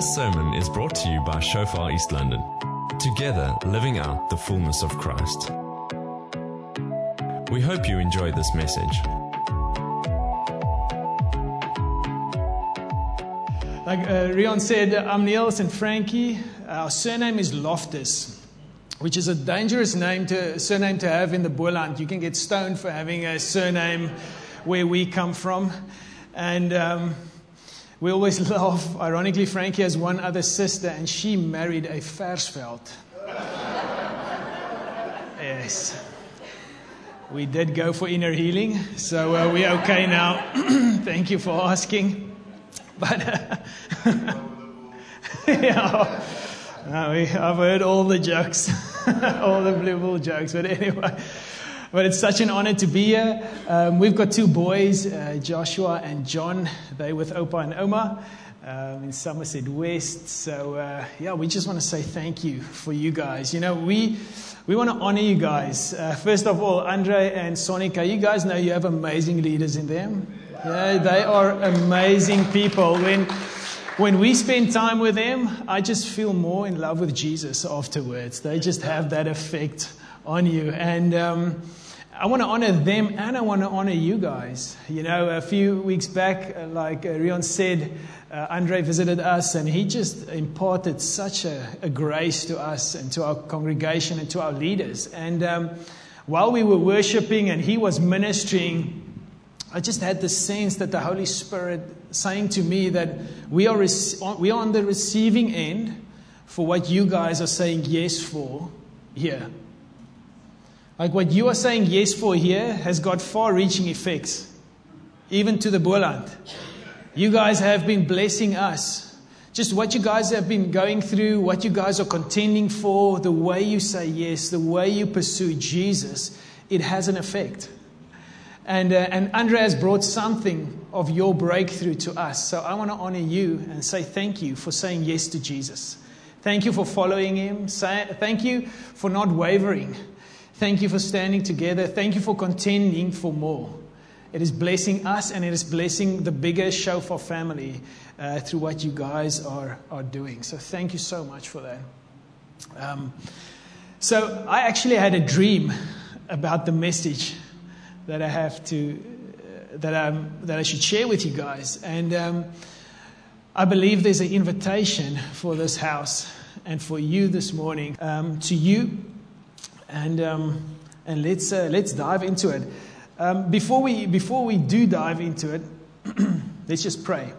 This sermon is brought to you by Shofar East London. Together, living out the fullness of Christ. We hope you enjoy this message. Like uh, Rion said, I'm Niels and Frankie. Our surname is Loftus, which is a dangerous name to, surname to have in the Boland. You can get stoned for having a surname where we come from. And um, we always laugh. Ironically, Frankie has one other sister, and she married a Fersfeld. yes. We did go for inner healing, so uh, we're okay now. Thank you for asking. But uh, yeah, we, I've heard all the jokes, all the blue ball jokes. But anyway, but it's such an honor to be here. Um, we've got two boys, uh, Joshua and John. They're with Opa and Oma. Um, in Somerset West. So, uh, yeah, we just want to say thank you for you guys. You know, we, we want to honor you guys. Uh, first of all, Andre and Sonica, you guys know you have amazing leaders in them. Yeah, they are amazing people. When, when we spend time with them, I just feel more in love with Jesus afterwards. They just have that effect on you. And um, I want to honor them and I want to honor you guys. You know, a few weeks back, uh, like uh, Rion said, uh, Andre visited us and he just imparted such a, a, grace to us and to our congregation and to our leaders. And um, while we were worshiping and he was ministering, I just had the sense that the Holy Spirit saying to me that we are, we are on the receiving end for what you guys are saying yes for here. Like what you are saying yes for here has got far reaching effects, even to the Boland. You guys have been blessing us. Just what you guys have been going through, what you guys are contending for, the way you say yes, the way you pursue Jesus, it has an effect. And, uh, and Andre has brought something of your breakthrough to us. So I want to honor you and say thank you for saying yes to Jesus. Thank you for following him. Say, thank you for not wavering. Thank you for standing together. Thank you for contending for more. It is blessing us and it is blessing the bigger Shofar family uh, through what you guys are, are doing. So thank you so much for that. Um, so I actually had a dream about the message that I have to, uh, that, i that I should share with you guys. And um, I believe there's an invitation for this house and for you this morning, um, to you. And, um, and let's, uh, let's dive into it. Um, before, we, before we do dive into it, let's just pray.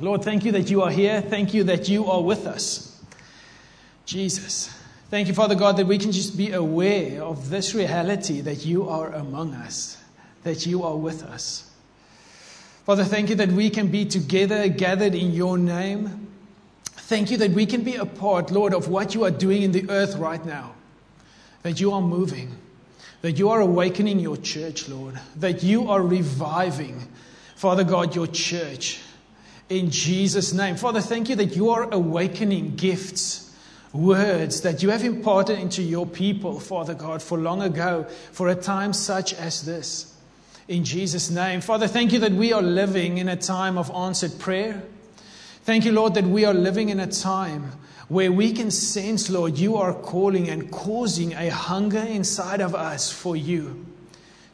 Lord, thank you that you are here. Thank you that you are with us. Jesus. Thank you, Father God, that we can just be aware of this reality that you are among us, that you are with us. Father, thank you that we can be together, gathered in your name. Thank you that we can be a part, Lord, of what you are doing in the earth right now, that you are moving, that you are awakening your church, Lord, that you are reviving, Father God, your church in Jesus' name. Father, thank you that you are awakening gifts words that you have imparted into your people, Father God, for long ago, for a time such as this. In Jesus' name. Father, thank you that we are living in a time of answered prayer. Thank you, Lord, that we are living in a time where we can sense, Lord, you are calling and causing a hunger inside of us for you.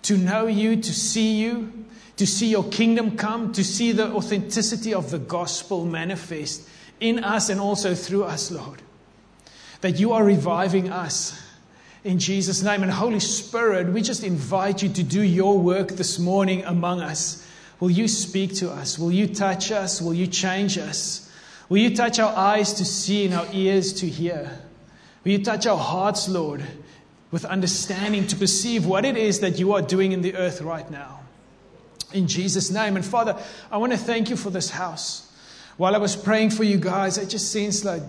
To know you, to see you, to see your kingdom come, to see the authenticity of the gospel manifest in us and also through us, Lord that you are reviving us in Jesus' name. And Holy Spirit, we just invite you to do your work this morning among us. Will you speak to us? Will you touch us? Will you change us? Will you touch our eyes to see and our ears to hear? Will you touch our hearts, Lord, with understanding to perceive what it is that you are doing in the earth right now? In Jesus' name. And Father, I want to thank you for this house. While I was praying for you guys, I just sensed like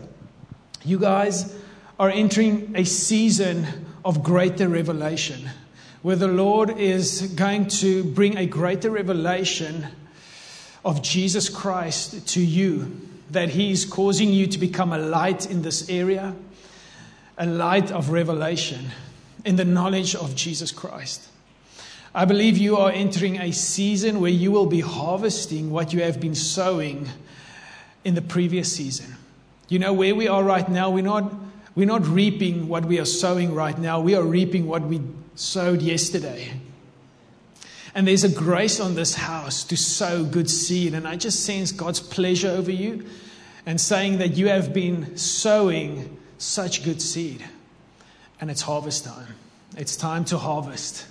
you guys are entering a season of greater revelation where the Lord is going to bring a greater revelation of Jesus Christ to you, that He is causing you to become a light in this area, a light of revelation in the knowledge of Jesus Christ. I believe you are entering a season where you will be harvesting what you have been sowing in the previous season. You know, where we are right now, we're not, we're not reaping what we are sowing right now, we are reaping what we sowed yesterday. And there's a grace on this house to sow good seed. And I just sense God's pleasure over you and saying that you have been sowing such good seed. And it's harvest time. It's time to harvest.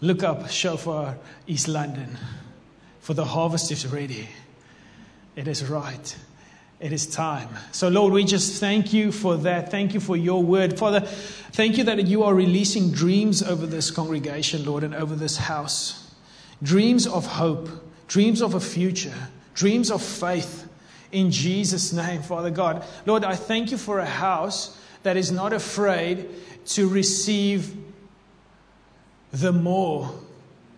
Look up Shofar East London, for the harvest is ready. It is right. It is time. So, Lord, we just thank you for that. Thank you for your word. Father, thank you that you are releasing dreams over this congregation, Lord, and over this house. Dreams of hope, dreams of a future, dreams of faith in Jesus' name, Father God. Lord, I thank you for a house that is not afraid to receive the more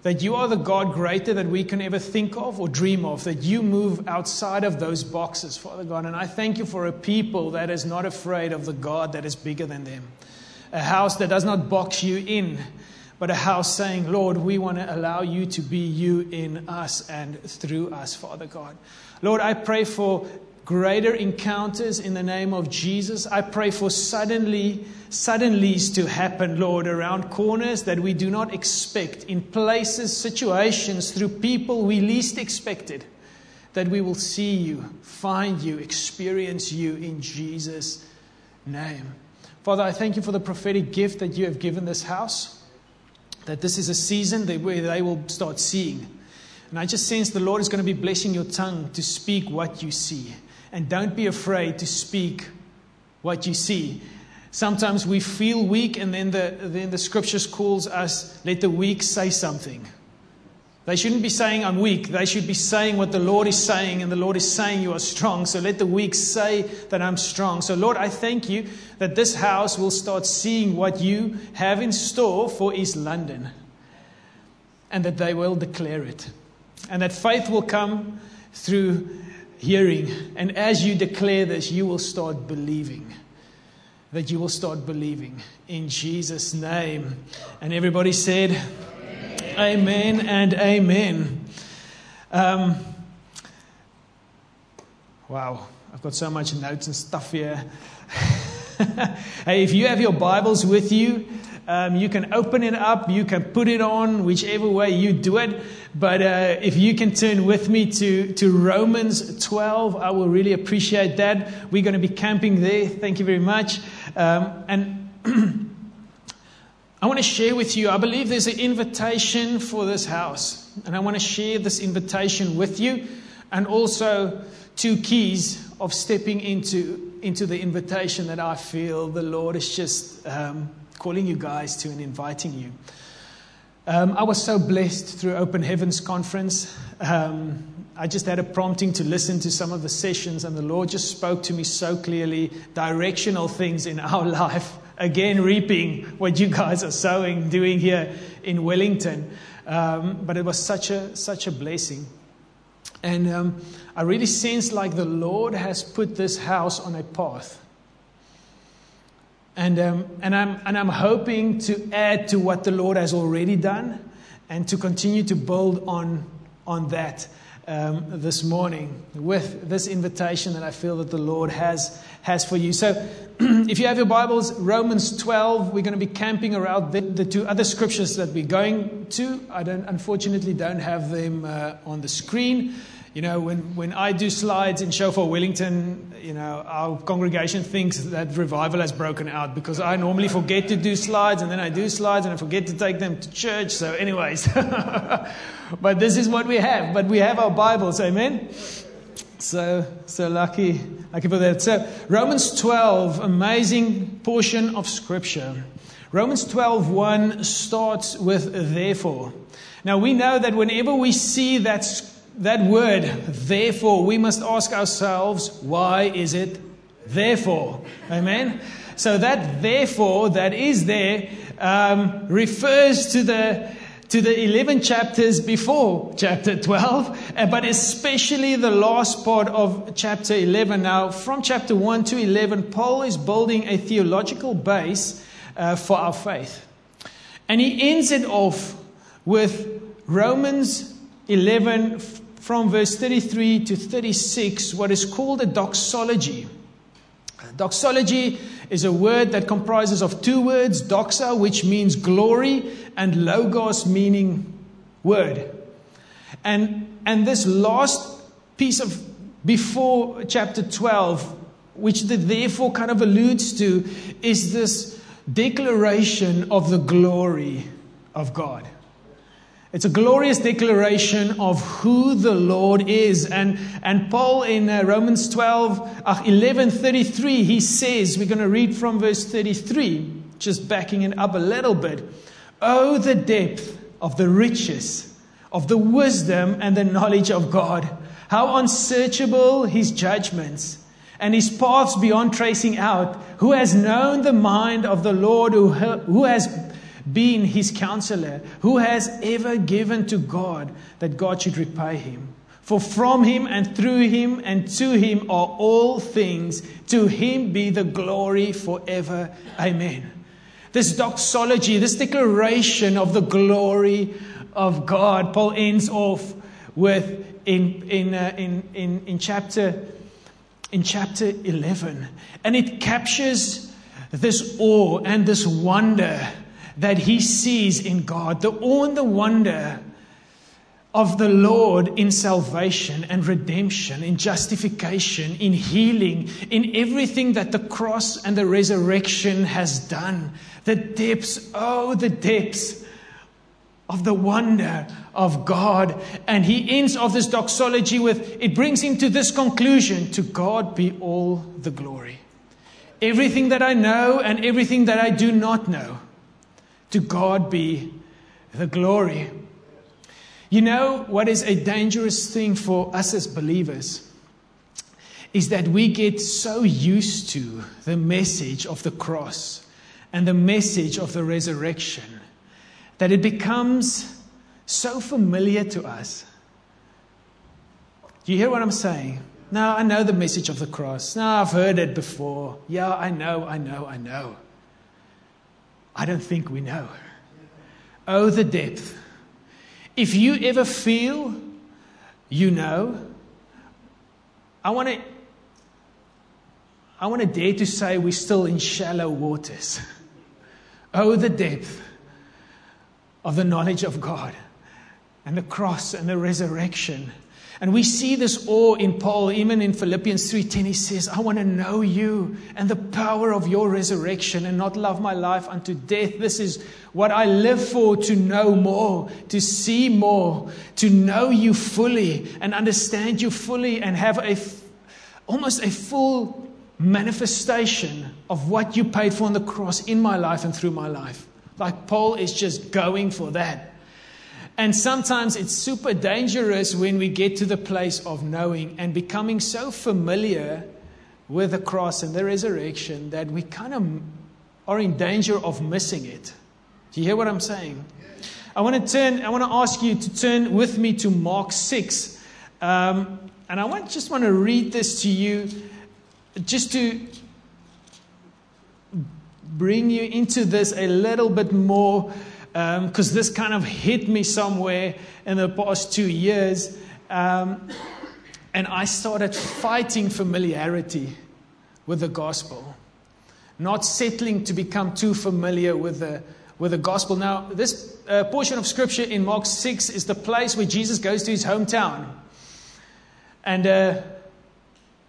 that you are the God greater that we can ever think of or dream of, that you move outside of those boxes, Father God. And I thank you for a people that is not afraid of the God that is bigger than them. A house that does not box you in, but a house saying, Lord, we want to allow you to be you in us and through us, Father God. Lord, I pray for greater encounters in the name of Jesus. I pray for suddenly, suddenlies to happen, Lord, around corners that we do not expect, in places, situations, through people we least expected, that we will see you, find you, experience you in Jesus' name. Father, I thank you for the prophetic gift that you have given this house, that this is a season where they will start seeing. And I just sense the Lord is going to be blessing your tongue to speak what you see. And don't be afraid to speak what you see. Sometimes we feel weak, and then the, then the scriptures calls us, let the weak say something. They shouldn't be saying, I'm weak. They should be saying what the Lord is saying, and the Lord is saying, You are strong. So let the weak say that I'm strong. So, Lord, I thank you that this house will start seeing what you have in store for East London, and that they will declare it. And that faith will come through hearing. And as you declare this, you will start believing. That you will start believing in Jesus' name. And everybody said, Amen, amen and amen. Um, wow, I've got so much notes and stuff here. hey, if you have your Bibles with you, um, you can open it up, you can put it on, whichever way you do it. But uh, if you can turn with me to, to Romans 12, I will really appreciate that. We're going to be camping there. Thank you very much. Um, and I want to share with you, I believe there's an invitation for this house. And I want to share this invitation with you and also two keys of stepping into, into the invitation that I feel the Lord is just um, calling you guys to and inviting you. Um, I was so blessed through Open Heavens Conference. Um, I just had a prompting to listen to some of the sessions, and the Lord just spoke to me so clearly directional things in our life. Again, reaping what you guys are sowing, doing here in Wellington. Um, but it was such a, such a blessing. And um, I really sense like the Lord has put this house on a path. And, um, and, I'm, and I'm hoping to add to what the Lord has already done and to continue to build on, on that um, this morning with this invitation that I feel that the Lord has, has for you. So, if you have your Bibles, Romans 12, we're going to be camping around the, the two other scriptures that we're going to. I don't, unfortunately don't have them uh, on the screen. You know, when, when I do slides in Shofar Wellington, you know, our congregation thinks that revival has broken out because I normally forget to do slides and then I do slides and I forget to take them to church. So, anyways, but this is what we have. But we have our Bibles, amen? So, so lucky, lucky for that. So, Romans 12, amazing portion of Scripture. Romans 12, 1 starts with therefore. Now, we know that whenever we see that that word, therefore, we must ask ourselves, why is it therefore? Amen? So that therefore that is there um, refers to the to the 11 chapters before chapter 12, uh, but especially the last part of chapter 11. Now, from chapter 1 to 11, Paul is building a theological base uh, for our faith. And he ends it off with Romans 11 from verse 33 to 36 what is called a doxology. Doxology is a word that comprises of two words, doxa, which means glory, and logos, meaning word. And, and this last piece of before chapter 12, which the therefore kind of alludes to, is this declaration of the glory of God. It's a glorious declaration of who the Lord is. And, and Paul in uh, Romans 12, uh, 11 33, he says, we're going to read from verse 33, just backing it up a little bit. Oh, the depth of the riches of the wisdom and the knowledge of God. How unsearchable his judgments and his paths beyond tracing out. Who has known the mind of the Lord, who, who has been his counselor, who has ever given to God that God should repay him. For from him and through him and to him are all things. To him be the glory forever. Amen. This doxology, this declaration of the glory of God, Paul ends off with in, in, uh, in, in, in, chapter, in chapter 11. And it captures this awe and this wonder that he sees in God, the awe and the wonder of the Lord in salvation and redemption, in justification, in healing, in everything that the cross and the resurrection has done. The depths, oh, the depths of the wonder of God. And he ends off this doxology with it brings him to this conclusion to God be all the glory. Everything that I know and everything that I do not know to God be the glory. You know what is a dangerous thing for us as believers? Is that we get so used to the message of the cross and the message of the resurrection that it becomes so familiar to us. Do you hear what I'm saying? Now, I know the message of the cross. Now, I've heard it before. Yeah, I know, I know, I know. I don't think we know. Oh, the depth. If you ever feel you know, I want to I want to dare to say we're still in shallow waters. Oh, the depth of the knowledge of God and the cross and the resurrection and we see this awe in Paul, even in Philippians 3:10. He says, I want to know you and the power of your resurrection and not love my life unto death. This is what I live for to know more, to see more, to know you fully and understand you fully and have a almost a full manifestation of what you paid for on the cross in my life and through my life. Like Paul is just going for that. And sometimes it's super dangerous when we get to the place of knowing and becoming so familiar with the cross and the resurrection that we kind of are in danger of missing it. Do you hear what I'm saying? I want to turn, I want to ask you to turn with me to Mark 6. Um, and I want, just want to read this to you just to bring you into this a little bit more because um, this kind of hit me somewhere in the past two years. Um, and I started fighting familiarity with the gospel, not settling to become too familiar with the, with the gospel. Now, this uh, portion of scripture in Mark 6 is the place where Jesus goes to his hometown. And uh,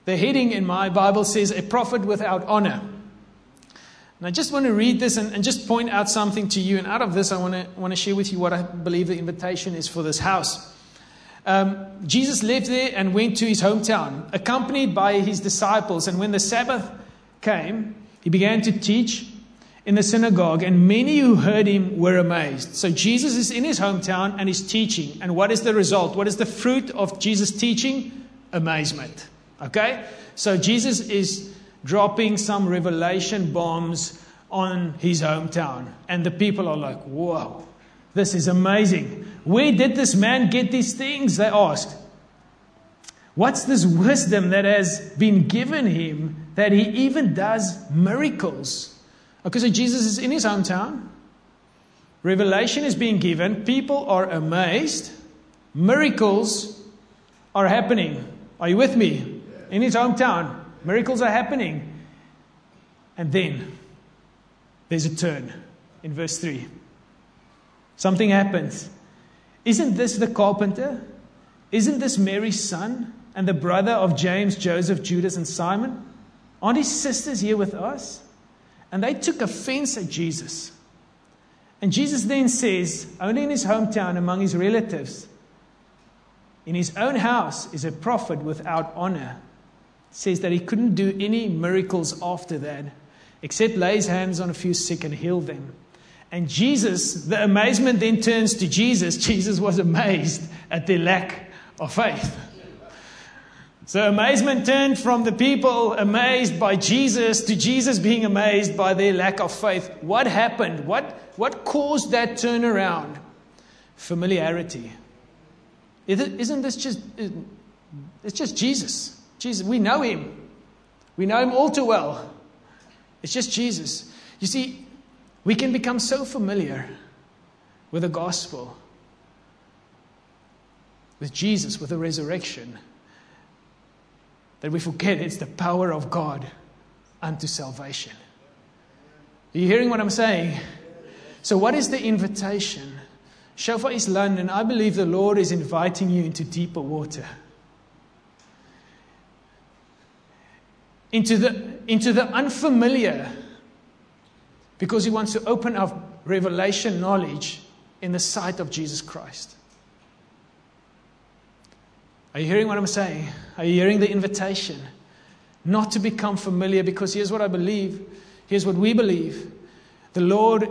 the heading in my Bible says, A prophet without honor. And I just want to read this and, and, just point out something to you. And out of this, I want to, want to share with you what I believe the invitation is for this house. Um, Jesus left there and went to his hometown, accompanied by his disciples. And when the Sabbath came, he began to teach in the synagogue, and many who heard him were amazed. So Jesus is in his hometown and he's teaching. And what is the result? What is the fruit of Jesus' teaching? Amazement. Okay? So Jesus is dropping some revelation bombs on his hometown. And the people are like, whoa, this is amazing. Where did this man get these things? They asked. What's this wisdom that has been given him that he even does miracles? Okay, so Jesus is in his hometown. Revelation is being given. People are amazed. Miracles are happening. Are you with me? In his hometown, miracles are happening. And then there's a turn in verse 3. Something happens. Isn't this the carpenter? Isn't this Mary's son and the brother of James, Joseph, Judas, and Simon? Aren't his sisters here with us? And they took offense at Jesus. And Jesus then says, only in his hometown, among his relatives, in his own house, is a prophet without honor. Says that he couldn't do any miracles after that, except lay his hands on a few sick and heal them. And Jesus, the amazement then turns to Jesus. Jesus was amazed at their lack of faith. So amazement turned from the people amazed by Jesus to Jesus being amazed by their lack of faith. What happened? What, what caused that turnaround? Familiarity. Isn't this just, it's just Jesus. Jesus, we know him. We know him all too well. It's just Jesus. You see, we can become so familiar with the gospel, with Jesus, with the resurrection that we forget it's the power of God unto salvation. Are you hearing what I'm saying? So, what is the invitation? Shofar East London, I believe the Lord is inviting you into deeper water. Into the, into the unfamiliar, because He wants to open up revelation knowledge in the sight of Jesus Christ. Are you hearing what I'm saying? Are you hearing the invitation? Not to become familiar, because here's what I believe. Here's what we believe. The Lord,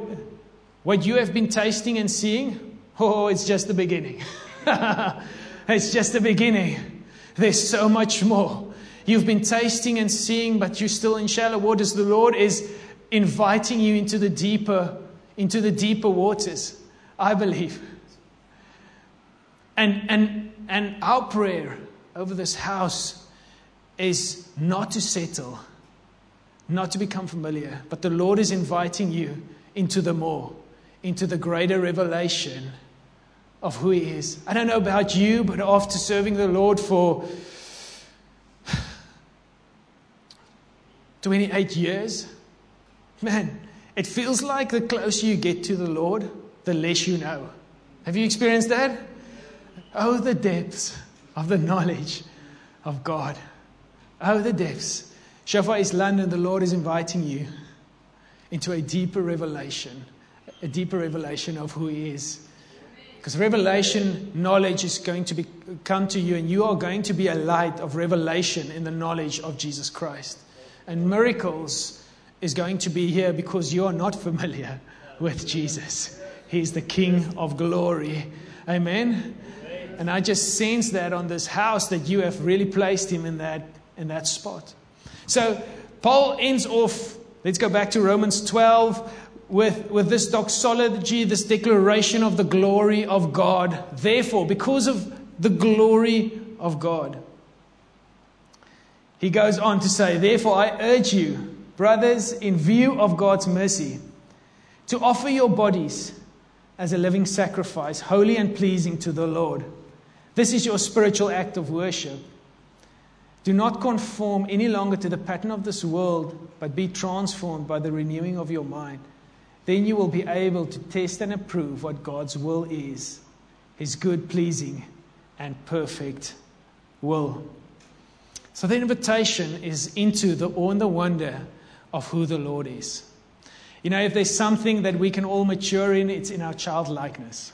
what you have been tasting and seeing, oh, it's just the beginning. it's just the beginning. There's so much more. You've been tasting and seeing, but you're still in shallow waters. The Lord is inviting you into the deeper, into the deeper waters. I believe. And and and our prayer over this house is not to settle, not to become familiar, but the Lord is inviting you into the more, into the greater revelation of who He is. I don't know about you, but after serving the Lord for 28 years, man, it feels like the closer you get to the Lord, the less you know. Have you experienced that? Oh, the depths of the knowledge of God. Oh, the depths. Shofar East London, the Lord is inviting you into a deeper revelation, a deeper revelation of who He is. Because revelation knowledge is going to be, come to you, and you are going to be a light of revelation in the knowledge of Jesus Christ. And miracles is going to be here because you are not familiar with Jesus. He's the King of glory. Amen. And I just sense that on this house that you have really placed him in that, in that spot. So Paul ends off, let's go back to Romans 12 with, with this doxology, this declaration of the glory of God. Therefore, because of the glory of God, he goes on to say, Therefore, I urge you, brothers, in view of God's mercy, to offer your bodies as a living sacrifice, holy and pleasing to the Lord this is your spiritual act of worship. Do not conform any longer to the pattern of this world, but be transformed by the renewing of your mind. Then you will be able to test and approve what God's will is His good, pleasing, and perfect will. So the invitation is into the awe and the wonder of who the Lord is. You know, if there's something that we can all mature in, it's in our childlikeness.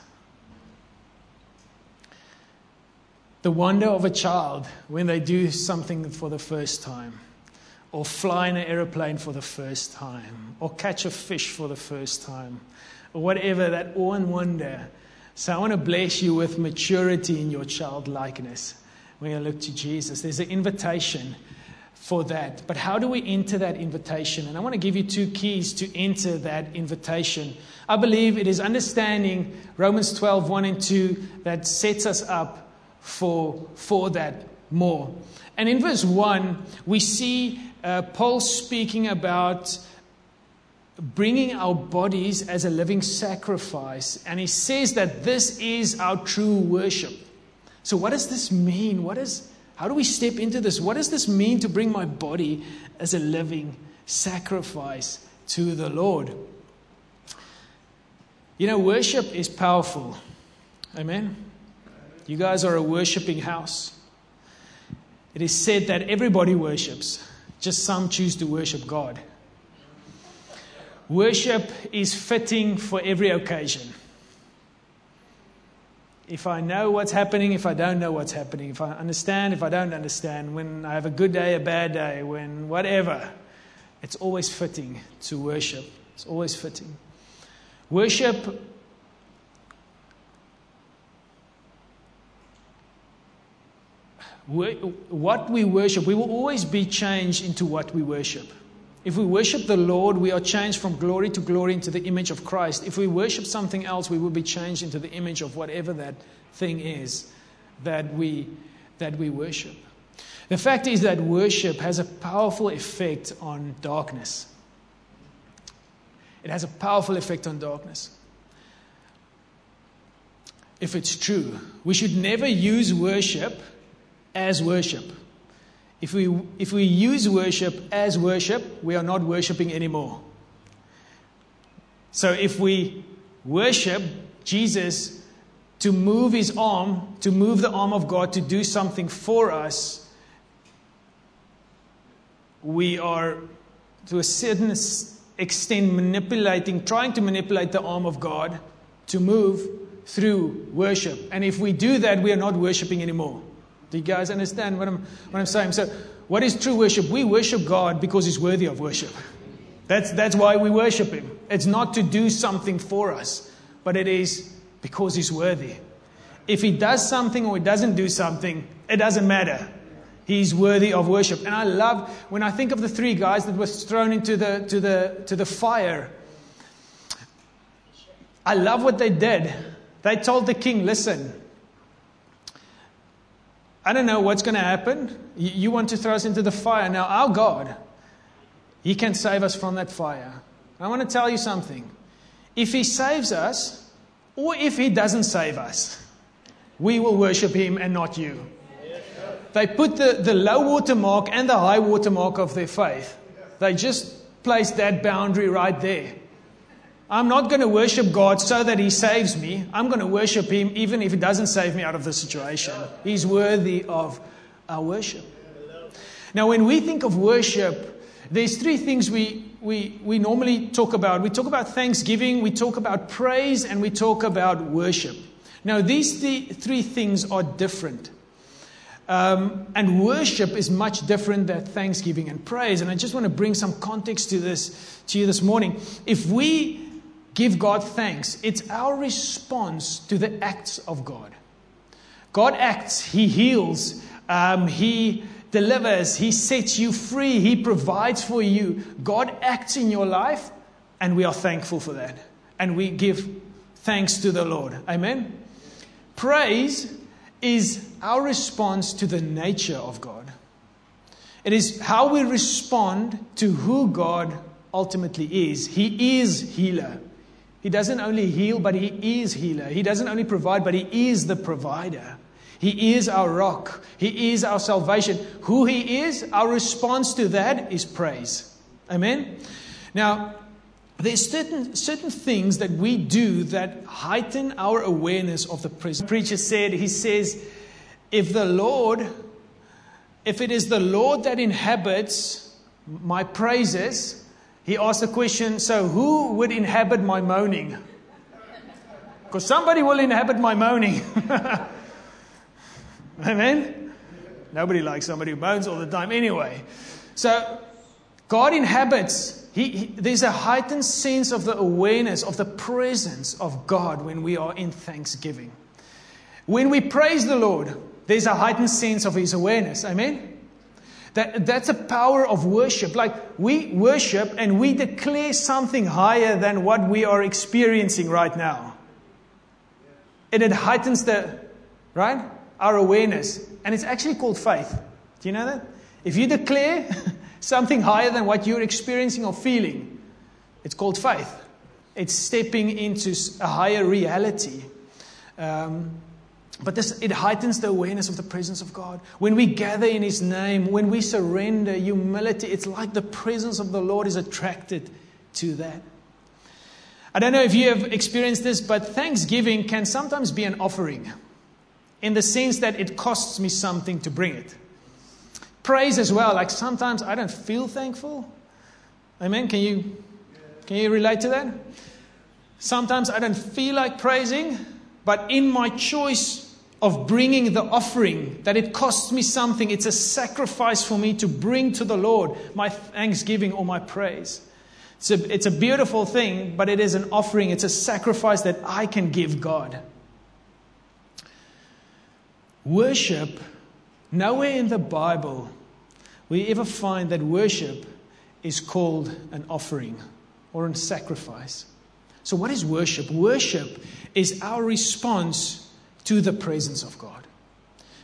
the wonder of a child when they do something for the first time, or fly in an aeroplane for the first time, or catch a fish for the first time, or whatever, that awe and wonder. So I want to bless you with maturity in your childlikeness when you look to Jesus. There's an invitation for that. But how do we enter that invitation? And I want to give you two keys to enter that invitation. I believe it is understanding Romans 12, 1 and 2 that sets us up for, for that more. And in verse 1, we see uh, Paul speaking about bringing our bodies as a living sacrifice. And he says that this is our true worship. So, what does this mean? What is, how do we step into this? What does this mean to bring my body as a living sacrifice to the Lord? You know, worship is powerful. Amen. You guys are a worshiping house. It is said that everybody worships, just some choose to worship God. Worship is fitting for every occasion. If I know what's happening, if I don't know what's happening, if I understand, if I don't understand, when I have a good day, a bad day, when whatever, it's always fitting to worship. It's always fitting. Worship what we worship, we will always be changed into what we worship. If we worship the Lord, we are changed from glory to glory into the image of Christ. If we worship something else, we will be changed into the image of whatever that thing is that we, that we worship. The fact is that worship has a powerful effect on darkness. It has a powerful effect on darkness. If it's true, we should never use worship as worship. If we, if we use worship as worship, we are not worshiping anymore. So if we worship Jesus to move his arm, to move the arm of God to do something for us, we are to a certain extent manipulating, trying to manipulate the arm of God to move through worship. And if we do that, we are not worshiping anymore. Do you guys understand what I'm, what I'm saying? So, what is true worship? We worship God because He's worthy of worship. That's, that's why we worship Him. It's not to do something for us, but it is because He's worthy. If He does something or He doesn't do something, it doesn't matter. He's worthy of worship. And I love when I think of the three guys that were thrown into the, to the, to the fire. I love what they did. They told the king, listen, I don't know what's going to happen. You want to throw us into the fire. Now, our God, He can save us from that fire. I want to tell you something. If He saves us, or if He doesn't save us, we will worship Him and not you. They put the, the low water mark and the high water mark of their faith. They just placed that boundary right there. I'm not going to worship God so that He saves me. I'm going to worship Him even if He doesn't save me out of the situation. He's worthy of our worship. Now, when we think of worship, there's three things we, we, we normally talk about. We talk about thanksgiving, we talk about praise, and we talk about worship. Now, these th- three things are different. Um, and worship is much different than thanksgiving and praise. And I just want to bring some context to this to you this morning. If we give God thanks. It's our response to the acts of God. God acts, He heals, um, He delivers, He sets you free, He provides for you. God acts in your life, and we are thankful for that. And we give thanks to the Lord. Amen? Praise is our response to the nature of God. It is how we respond to who God ultimately is. He is healer. He doesn't only heal, but He is healer. He doesn't only provide, but He is the provider. He is our rock. He is our salvation. Who He is, our response to that is praise. Amen? Now, there's certain, certain things that we do that heighten our awareness of the presence. Preacher said, he says, if the Lord, if it is the Lord that inhabits my praises, he asked the question so who would inhabit my moaning? Because somebody will inhabit my moaning. Amen? Nobody likes somebody who moans all the time anyway. So, God inhabits. He, he, there's a heightened sense of the awareness of the presence of God when we are in thanksgiving. When we praise the Lord, there's a heightened sense of His awareness. Amen? That, that's a power of worship. Like we worship and we declare something higher than what we are experiencing right now. And it heightens the, right? Our awareness. And it's actually called faith. Do you know that? If you declare something higher than what you're experiencing or feeling, it's called faith. It's stepping into a higher reality. Um, But this, it heightens the awareness of the presence of God. When we gather in His name, when we surrender, humility, it's like the presence of the Lord is attracted to that. I don't know if you have experienced this, but thanksgiving can sometimes be an offering in the sense that it costs me something to bring it. Praise as well, like sometimes I don't feel thankful. Amen. Can you can you relate to that? Sometimes I don't feel like praising, but in my choice of bringing the offering, that it costs me something, it's a sacrifice for me to bring to the Lord my thanksgiving or my praise. It's a, it's a beautiful thing, but it is an offering, it's a sacrifice that I can give God. Worship, nowhere in the Bible we ever find that worship is called an offering or a sacrifice. So, what is worship? Worship is our response to the presence of God.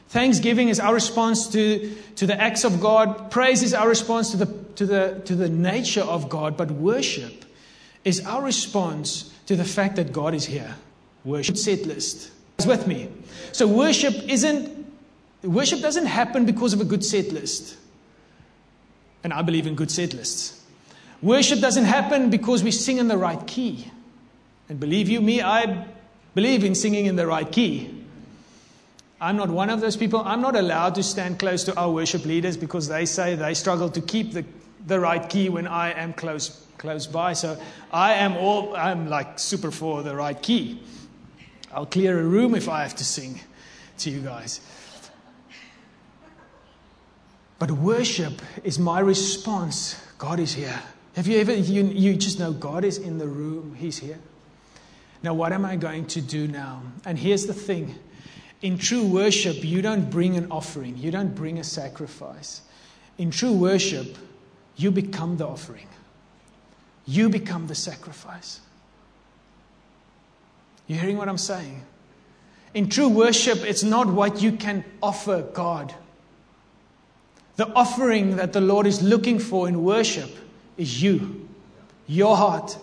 Thanksgiving is our response to, to the acts of God. Praise is our response to the, to, the, to the nature of God. But worship is our response to the fact that God is here. Worship set list. Is with me. So worship isn't worship doesn't happen because of a good set list. And I believe in good set lists. Worship doesn't happen because we sing in the right key. And believe you me, I believe in singing in the right key. I'm not one of those people. I'm not allowed to stand close to our worship leaders because they say they struggle to keep the, the right key when I am close close by. So I am all I'm like super for the right key. I'll clear a room if I have to sing to you guys. But worship is my response. God is here. Have you ever, you, you just know God is in the room, He's here. Now, what am I going to do now? And here's the thing in true worship, you don't bring an offering, you don't bring a sacrifice. In true worship, you become the offering, you become the sacrifice. You hearing what I'm saying? In true worship, it's not what you can offer God. The offering that the Lord is looking for in worship is you, your heart,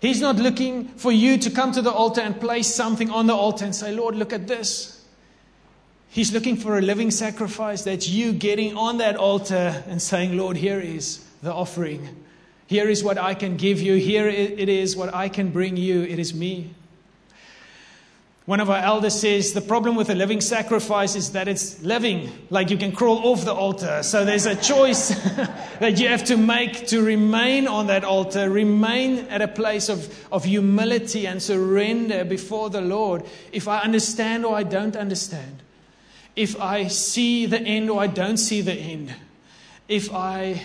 He's not looking for you to come to the altar and place something on the altar and say, Lord, look at this. He's looking for a living sacrifice. That's you getting on that altar and saying, Lord, here is the offering. Here is what I can give you. Here it is what I can bring you. It is me. One of our elders says the problem with a living sacrifice is that it's living, like you can crawl off the altar. So there's a choice that you have to make to remain on that altar, remain at a place of, of humility and surrender before the Lord. If I understand or I don't understand, if I see the end or I don't see the end, if I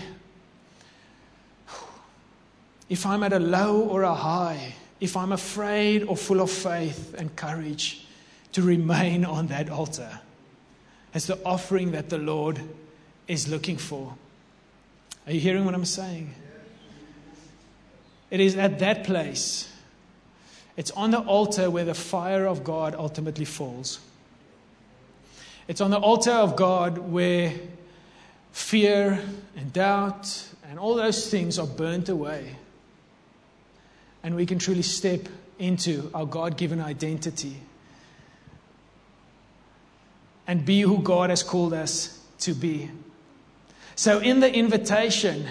if I'm at a low or a high, if I'm afraid or full of faith and courage to remain on that altar as the offering that the Lord is looking for. Are you hearing what I'm saying? It is at that place, it's on the altar where the fire of God ultimately falls. It's on the altar of God where fear and doubt and all those things are burnt away and we can truly step into our God given identity and be who God has called us to be. So, in the invitation,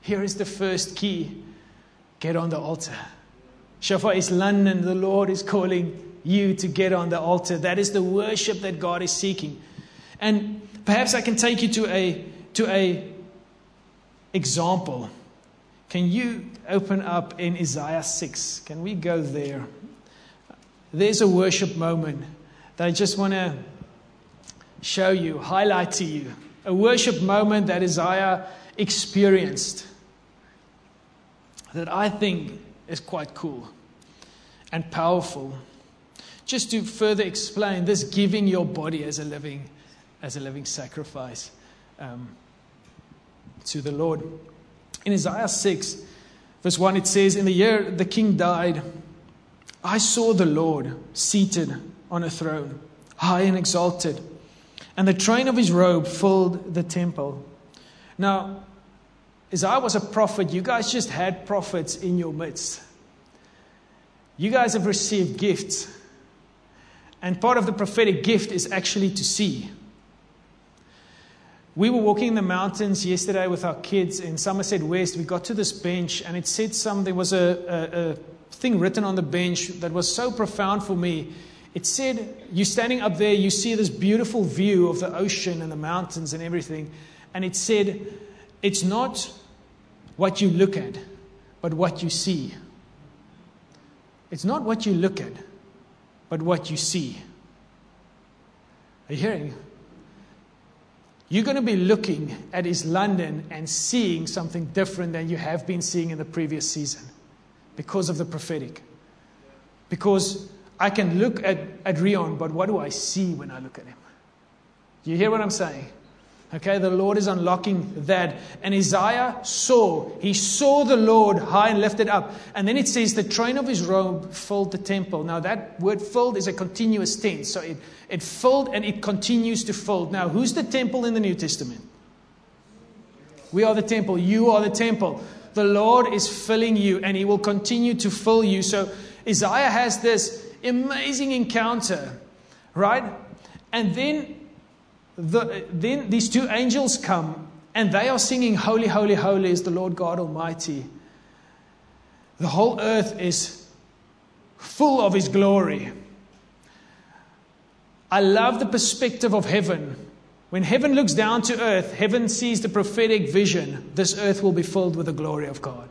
here is the first key get on the altar. Shofar East London. The Lord is calling you to get on the altar. That is the worship that God is seeking. And perhaps I can take you to a, to a example can you open up in Isaiah 6? Can we go there? There's a worship moment that I just want to show you, highlight to you. A worship moment that Isaiah experienced that I think is quite cool and powerful. Just to further explain this giving your body as a living, as a living sacrifice um, to the Lord. In Isaiah 6, verse 1, it says, In the year the king died, I saw the Lord seated on a throne, high and exalted, and the train of his robe filled the temple. Now, Isaiah was a prophet. You guys just had prophets in your midst. You guys have received gifts. And part of the prophetic gift is actually to see. We were walking in the mountains yesterday with our kids in Somerset West. We got to this bench and it said something, there was a, a, a thing written on the bench that was so profound for me. It said, You're standing up there, you see this beautiful view of the ocean and the mountains and everything. And it said, It's not what you look at, but what you see. It's not what you look at, but what you see. Are you hearing? You're going to be looking at East London and seeing something different than you have been seeing in the previous season because of the prophetic. Because I can look at, at Rion, but what do I see when I look at him? You hear what I'm saying? Okay, the Lord is unlocking that. And Isaiah saw, he saw the Lord high and lifted up. And then it says the train of his robe filled the temple. Now, that word filled is a continuous tense. So it, it filled and it continues to fill. Now, who's the temple in the New Testament? We are the temple. You are the temple. The Lord is filling you and he will continue to fill you. So Isaiah has this amazing encounter, right? And then the, then these two angels come and they are singing, Holy, holy, holy is the Lord God Almighty. The whole earth is full of His glory. I love the perspective of heaven. When heaven looks down to earth, heaven sees the prophetic vision. This earth will be filled with the glory of God.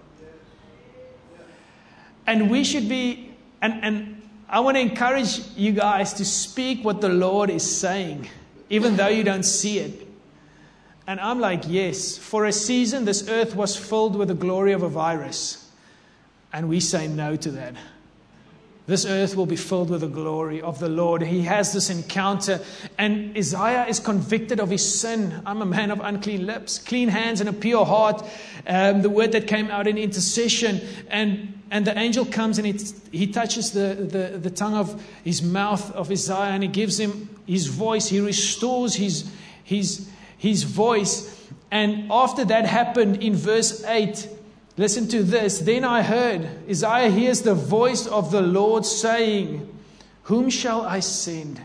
And we should be, and, and I want to encourage you guys to speak what the Lord is saying even though you don't see it. And I'm like, yes, for a season, this earth was filled with the glory of a virus. And we say no to that. This earth will be filled with the glory of the Lord. He has this encounter, and Isaiah is convicted of his sin. I'm a man of unclean lips, clean hands, and a pure heart. Um, the word that came out in intercession. And, and the angel comes and he, he touches the, the, the tongue of his mouth of Isaiah and he gives him his voice. He restores his, his, his voice. And after that happened in verse 8, Listen to this. Then I heard, Isaiah hears the voice of the Lord saying, Whom shall I send?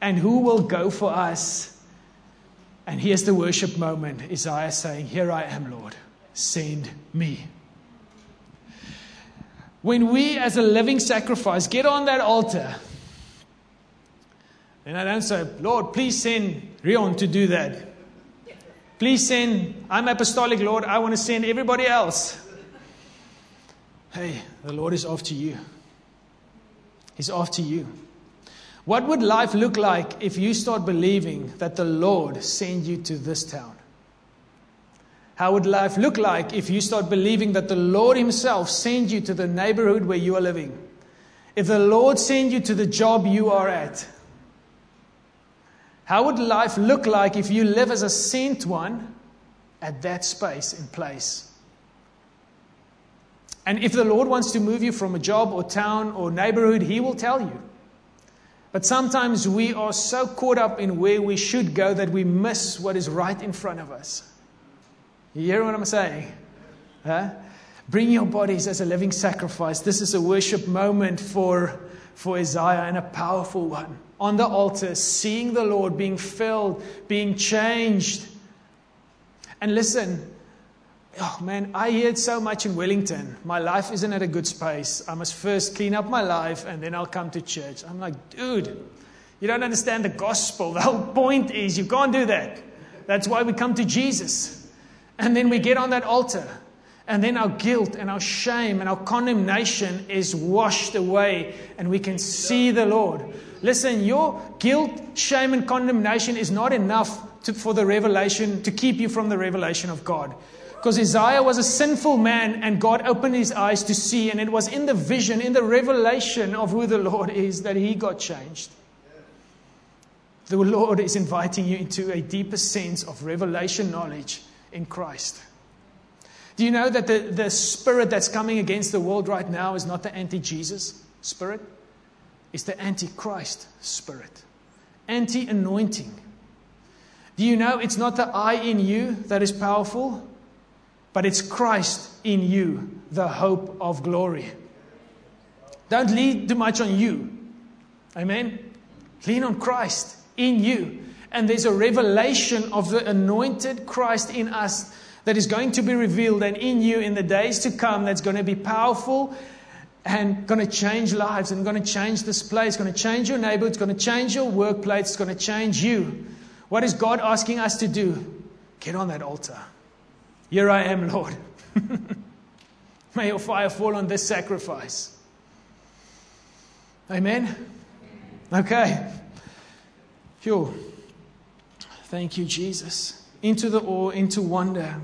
And who will go for us? And here's the worship moment Isaiah saying, Here I am, Lord, send me. When we, as a living sacrifice, get on that altar, and I don't say, Lord, please send Rion to do that. Please send, I'm apostolic, Lord. I want to send everybody else. Hey, the Lord is after you. He's after you. What would life look like if you start believing that the Lord sent you to this town? How would life look like if you start believing that the Lord Himself sent you to the neighborhood where you are living? If the Lord sent you to the job you are at? How would life look like if you live as a sent one at that space and place? And if the Lord wants to move you from a job or town or neighborhood, He will tell you. But sometimes we are so caught up in where we should go that we miss what is right in front of us. You hear what I'm saying? Huh? Bring your bodies as a living sacrifice. This is a worship moment for, for Isaiah and a powerful one on the altar, seeing the Lord being filled, being changed. And listen, oh man, I hear it so much in Wellington. My life isn't at a good space. I must first clean up my life and then I'll come to church. I'm like, dude, you don't understand the gospel. The whole point is you can't do that. That's why we come to Jesus. And then we get on that altar. And then our guilt and our shame and our condemnation is washed away and we can see the Lord. Listen, your guilt, shame, and condemnation is not enough to, for the revelation, to keep you from the revelation of God. Because Isaiah was a sinful man and God opened his eyes to see, and it was in the vision, in the revelation of who the Lord is, that he got changed. The Lord is inviting you into a deeper sense of revelation knowledge in Christ. Do you know that the, the spirit that's coming against the world right now is not the anti Jesus spirit? Is the Antichrist spirit, anti anointing. Do you know it's not the I in you that is powerful, but it's Christ in you, the hope of glory. Don't lean too much on you. Amen? Lean on Christ in you. And there's a revelation of the anointed Christ in us that is going to be revealed and in you in the days to come that's going to be powerful and going to change lives and going to change this place, going to change your neighborhood, it's going to change your workplace, going to change you. What is God asking us to do? Get on that altar. Here I am, Lord. May your fire fall on this sacrifice. Amen. Okay. Phew. Thank you, Jesus. Into the awe, into wonder.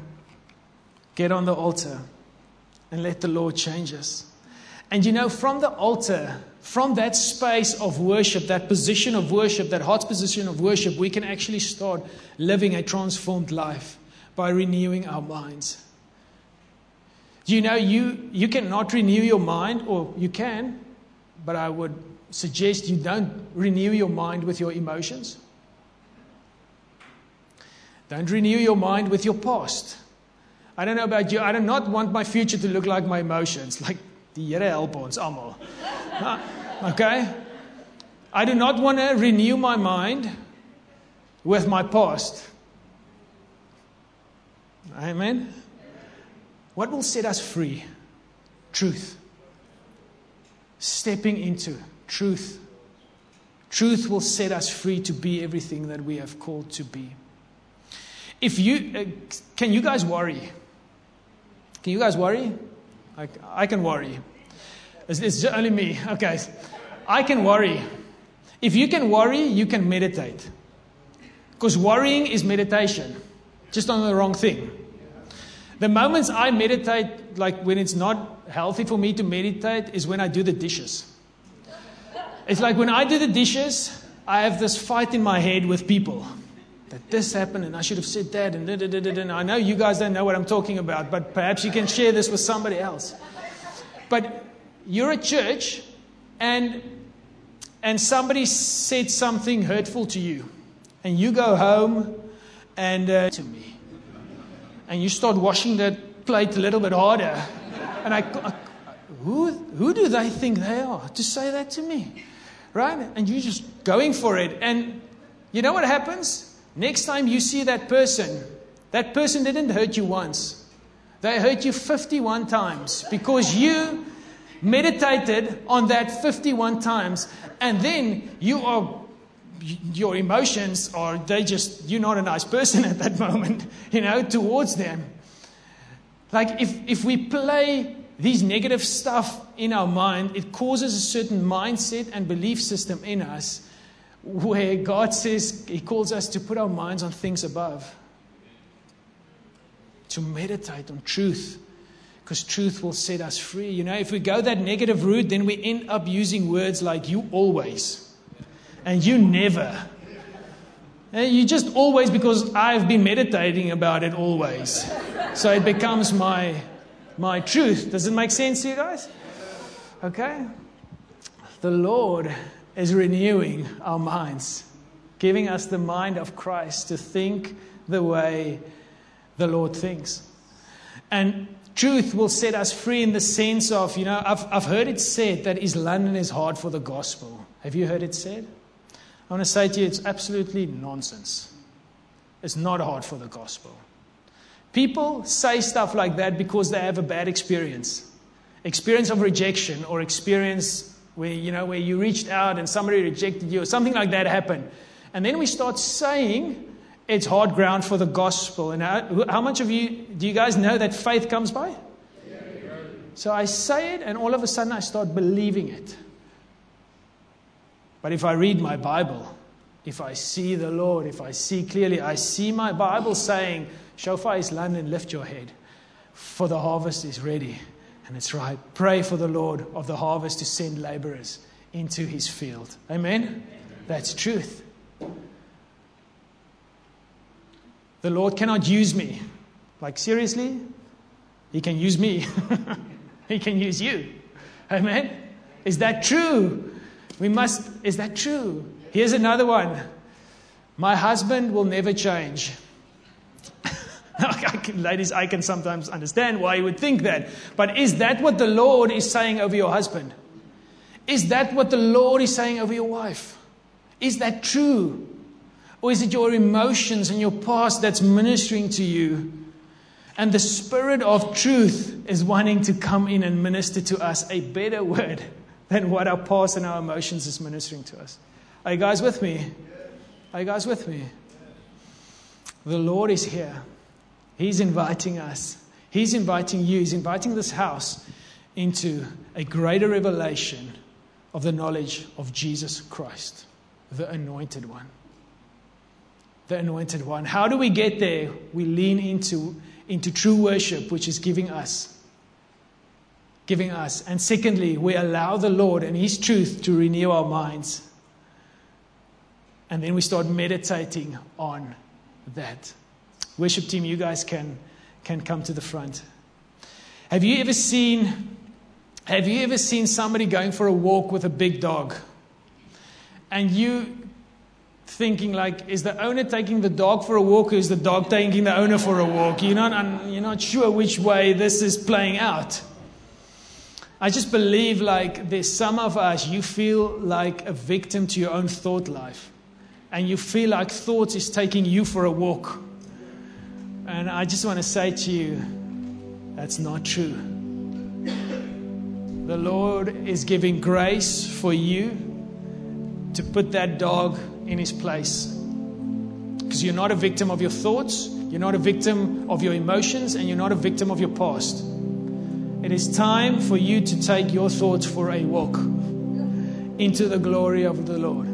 Get on the altar and let the Lord change us. And you know, from the altar, from that space of worship, that position of worship, that heart's position of worship, we can actually start living a transformed life by renewing our minds. You know you, you cannot renew your mind, or you can, but I would suggest you don't renew your mind with your emotions. Don't renew your mind with your past. I don't know about you, I do not want my future to look like my emotions, like Die Here help ons almal. Okay? I do not want to renew my mind with my past. Amen. What will set us free? Truth. Stepping into truth. Truth will set us free to be everything that we have called to be. If you uh, can you guys worry? Can you guys worry? I, I can worry. It's, it's only me. Okay. I can worry. If you can worry, you can meditate. Because worrying is meditation, just on the wrong thing. The moments I meditate, like when it's not healthy for me to meditate, is when I do the dishes. It's like when I do the dishes, I have this fight in my head with people that this happened and I should have said that and da, da, da, da, I know you guys don't know what I'm talking about, but perhaps you can share this with somebody else. But you're at church and and somebody said something hurtful to you, and you go home and uh, to me, and you start washing that plate a little bit harder, and I, I who who do they think they are to say that to me, right? And you're just going for it, and you know what happens? Next time you see that person, that person didn't hurt you once. They hurt you 51 times because you meditated on that 51 times and then you are your emotions are they just you're not a nice person at that moment you know towards them like if if we play these negative stuff in our mind it causes a certain mindset and belief system in us where God says He calls us to put our minds on things above, to meditate on truth, because truth will set us free. You know, if we go that negative route, then we end up using words like you always and you never. And you just always because I've been meditating about it always. So it becomes my my truth. Does it make sense to you guys? Okay? The Lord is renewing our minds, giving us the mind of Christ to think the way the Lord thinks. And truth will set us free in the sense of, you know, I've, I've heard it said that East London is hard for the gospel. Have you heard it said? I want to say to you, it's absolutely nonsense. It's not hard for the gospel. People say stuff like that because they have a bad experience experience of rejection or experience where you know where you reached out and somebody rejected you or something like that happened. And then we start saying it's hard ground for the gospel. And how, how much of you do you guys know that faith comes by? So i say it and all of a sudden i start believing it. But if i read my bible if i see the lord if i see clearly i see my bible saying Shofar East London lift your head for the harvest is ready and it's right. Pray for the Lord of the harvest to send laborers into his field. Amen? That's truth. The Lord cannot use me. Like, seriously? He can use me, He can use you. Amen? Is that true? We must, is that true? Here's another one. My husband will never change. Ladies, I can sometimes understand why you would think that. But is that what the Lord is saying over your husband? Is that what the Lord is saying over your wife? Is that true? Or is it your emotions and your past that's ministering to you? And the Spirit of truth is wanting to come in and minister to us a better word than what our past and our emotions is ministering to us. Are you guys with me? Are you guys with me? The Lord is here. He's inviting us. He's inviting you. He's inviting this house into a greater revelation of the knowledge of Jesus Christ, the Anointed One. The Anointed One. How do we get there? We lean into, into true worship, which is giving us. Giving us. And secondly, we allow the Lord and His truth to renew our minds. And then we start meditating on that. Worship team, you guys can, can come to the front. Have you ever seen have you ever seen somebody going for a walk with a big dog? And you thinking like, is the owner taking the dog for a walk or is the dog taking the owner for a walk? You're not, you're not sure which way this is playing out. I just believe like there's some of us, you feel like a victim to your own thought life. And you feel like thoughts is taking you for a walk. And I just want to say to you, that's not true. The Lord is giving grace for you to put that dog in his place. Because you're not a victim of your thoughts, you're not a victim of your emotions, and you're not a victim of your past. It is time for you to take your thoughts for a walk into the glory of the Lord.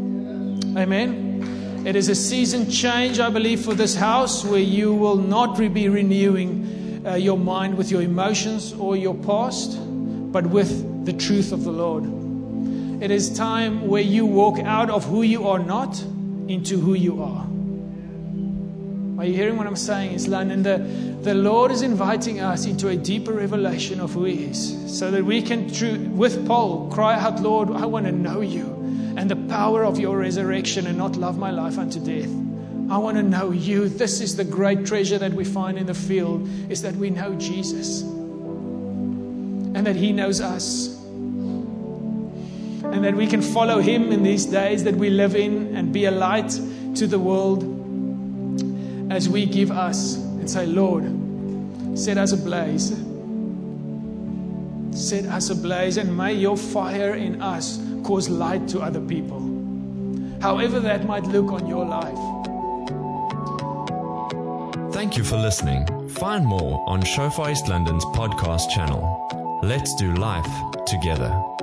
Amen. It is a season change, I believe, for this house where you will not be renewing uh, your mind with your emotions or your past but with the truth of the Lord. It is time where you walk out of who you are not into who you are. Are you hearing what I'm saying, Islan? And the, the Lord is inviting us into a deeper revelation of who He is so that we can, with Paul, cry out, Lord, I want to know you and the power of your resurrection and not love my life unto death. I want to know you. This is the great treasure that we find in the field is that we know Jesus and that He knows us. And that we can follow Him in these days that we live in and be a light to the world as we give us and say, Lord, set us ablaze. Set us ablaze, and may your fire in us cause light to other people. However, that might look on your life. Thank you for listening. Find more on Shofar East London's podcast channel. Let's do life together.